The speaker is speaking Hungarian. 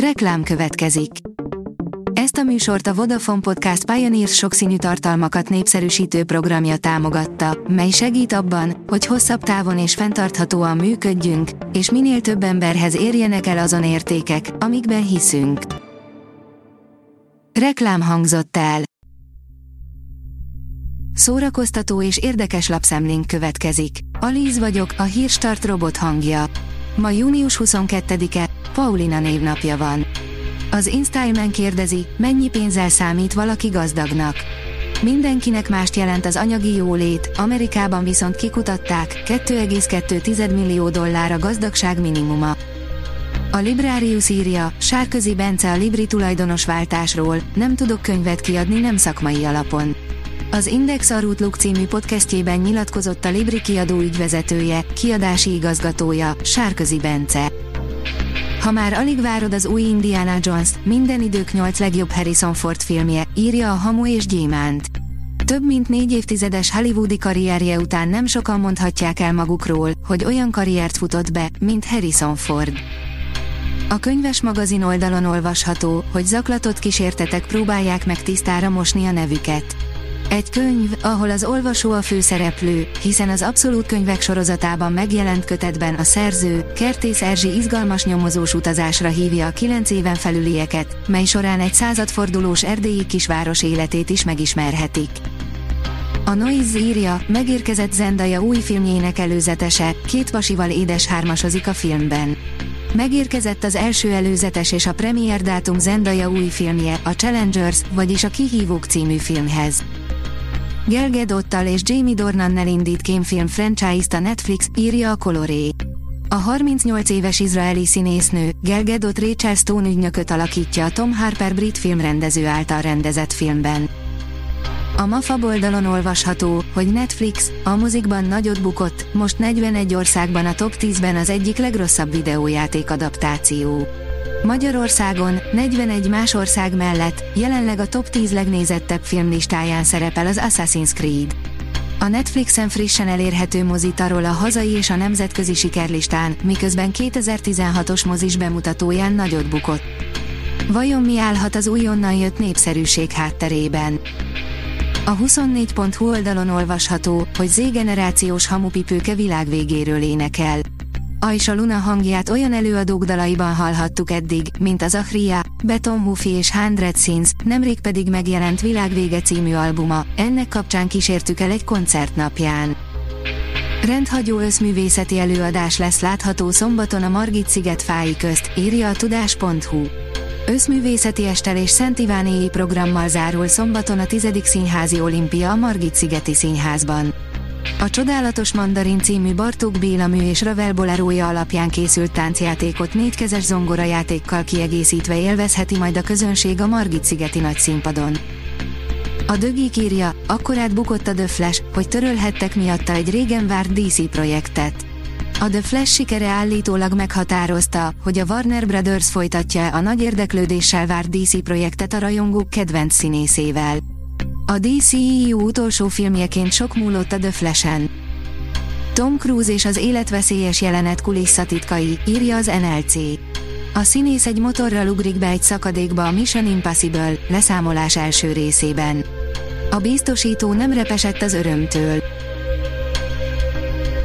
Reklám következik. Ezt a műsort a Vodafone Podcast Pioneers sokszínű tartalmakat népszerűsítő programja támogatta, mely segít abban, hogy hosszabb távon és fenntarthatóan működjünk, és minél több emberhez érjenek el azon értékek, amikben hiszünk. Reklám hangzott el. Szórakoztató és érdekes lapszemlénk következik. Alíz vagyok, a hírstart robot hangja. Ma június 22-e, Paulina névnapja van. Az InStyleman kérdezi, mennyi pénzzel számít valaki gazdagnak. Mindenkinek mást jelent az anyagi jólét, Amerikában viszont kikutatták, 2,2 millió dollár a gazdagság minimuma. A Librarius írja, Sárközi Bence a Libri tulajdonos váltásról, nem tudok könyvet kiadni nem szakmai alapon. Az Index Arutluk című podcastjében nyilatkozott a Libri kiadó ügyvezetője, kiadási igazgatója, Sárközi Bence. Ha már alig várod az új Indiana jones minden idők nyolc legjobb Harrison Ford filmje, írja a Hamu és Gyémánt. Több mint négy évtizedes hollywoodi karrierje után nem sokan mondhatják el magukról, hogy olyan karriert futott be, mint Harrison Ford. A könyves magazin oldalon olvasható, hogy zaklatott kísértetek próbálják meg tisztára mosni a nevüket. Egy könyv, ahol az olvasó a főszereplő, hiszen az abszolút könyvek sorozatában megjelent kötetben a szerző, Kertész Erzsi izgalmas nyomozós utazásra hívja a kilenc éven felülieket, mely során egy századfordulós erdélyi kisváros életét is megismerhetik. A Noise írja, megérkezett Zendaya új filmjének előzetese, két vasival édes hármasozik a filmben. Megérkezett az első előzetes és a premier dátum Zendaya új filmje, a Challengers, vagyis a Kihívók című filmhez. Gal Gadottal és Jamie Dornannel indít kémfilm franchise-t a Netflix, írja a Coloré. A 38 éves izraeli színésznő, Gal Gadot Rachel Stone ügynököt alakítja a Tom Harper brit filmrendező által rendezett filmben. A MAFA oldalon olvasható, hogy Netflix a mozikban nagyot bukott, most 41 országban a top 10-ben az egyik legrosszabb videójáték adaptáció. Magyarországon 41 más ország mellett jelenleg a top 10 legnézettebb filmlistáján szerepel az Assassin's Creed. A Netflixen frissen elérhető mozitarol a hazai és a nemzetközi sikerlistán, miközben 2016-os mozis bemutatóján nagyot bukott. Vajon mi állhat az újonnan jött népszerűség hátterében? A 24.hu oldalon olvasható, hogy Z-generációs hamupipőke világ végéről énekel. Aisha Luna hangját olyan előadók dalaiban hallhattuk eddig, mint az Achria, Beton Mufi és Hundred Scenes, nemrég pedig megjelent Világvége című albuma, ennek kapcsán kísértük el egy koncert napján. Rendhagyó összművészeti előadás lesz látható szombaton a Margit sziget fái közt, írja a tudás.hu. Összművészeti estel és Szent Ivánéi programmal zárul szombaton a 10. Színházi Olimpia a Margit szigeti színházban. A Csodálatos Mandarin című Bartók Béla mű és Ravel Bolerója alapján készült táncjátékot négykezes zongorajátékkal kiegészítve élvezheti majd a közönség a Margit-szigeti nagy színpadon. A Dögik írja, akkorát bukott a Flash, hogy törölhettek miatta egy régen várt DC projektet. A The Flash sikere állítólag meghatározta, hogy a Warner Brothers folytatja a nagy érdeklődéssel várt DC projektet a rajongók kedvenc színészével. A DCEU utolsó filmjeként sok múlott a The Flash-en. Tom Cruise és az életveszélyes jelenet kulisszatitkai, írja az NLC. A színész egy motorral ugrik be egy szakadékba a Mission Impossible leszámolás első részében. A biztosító nem repesett az örömtől.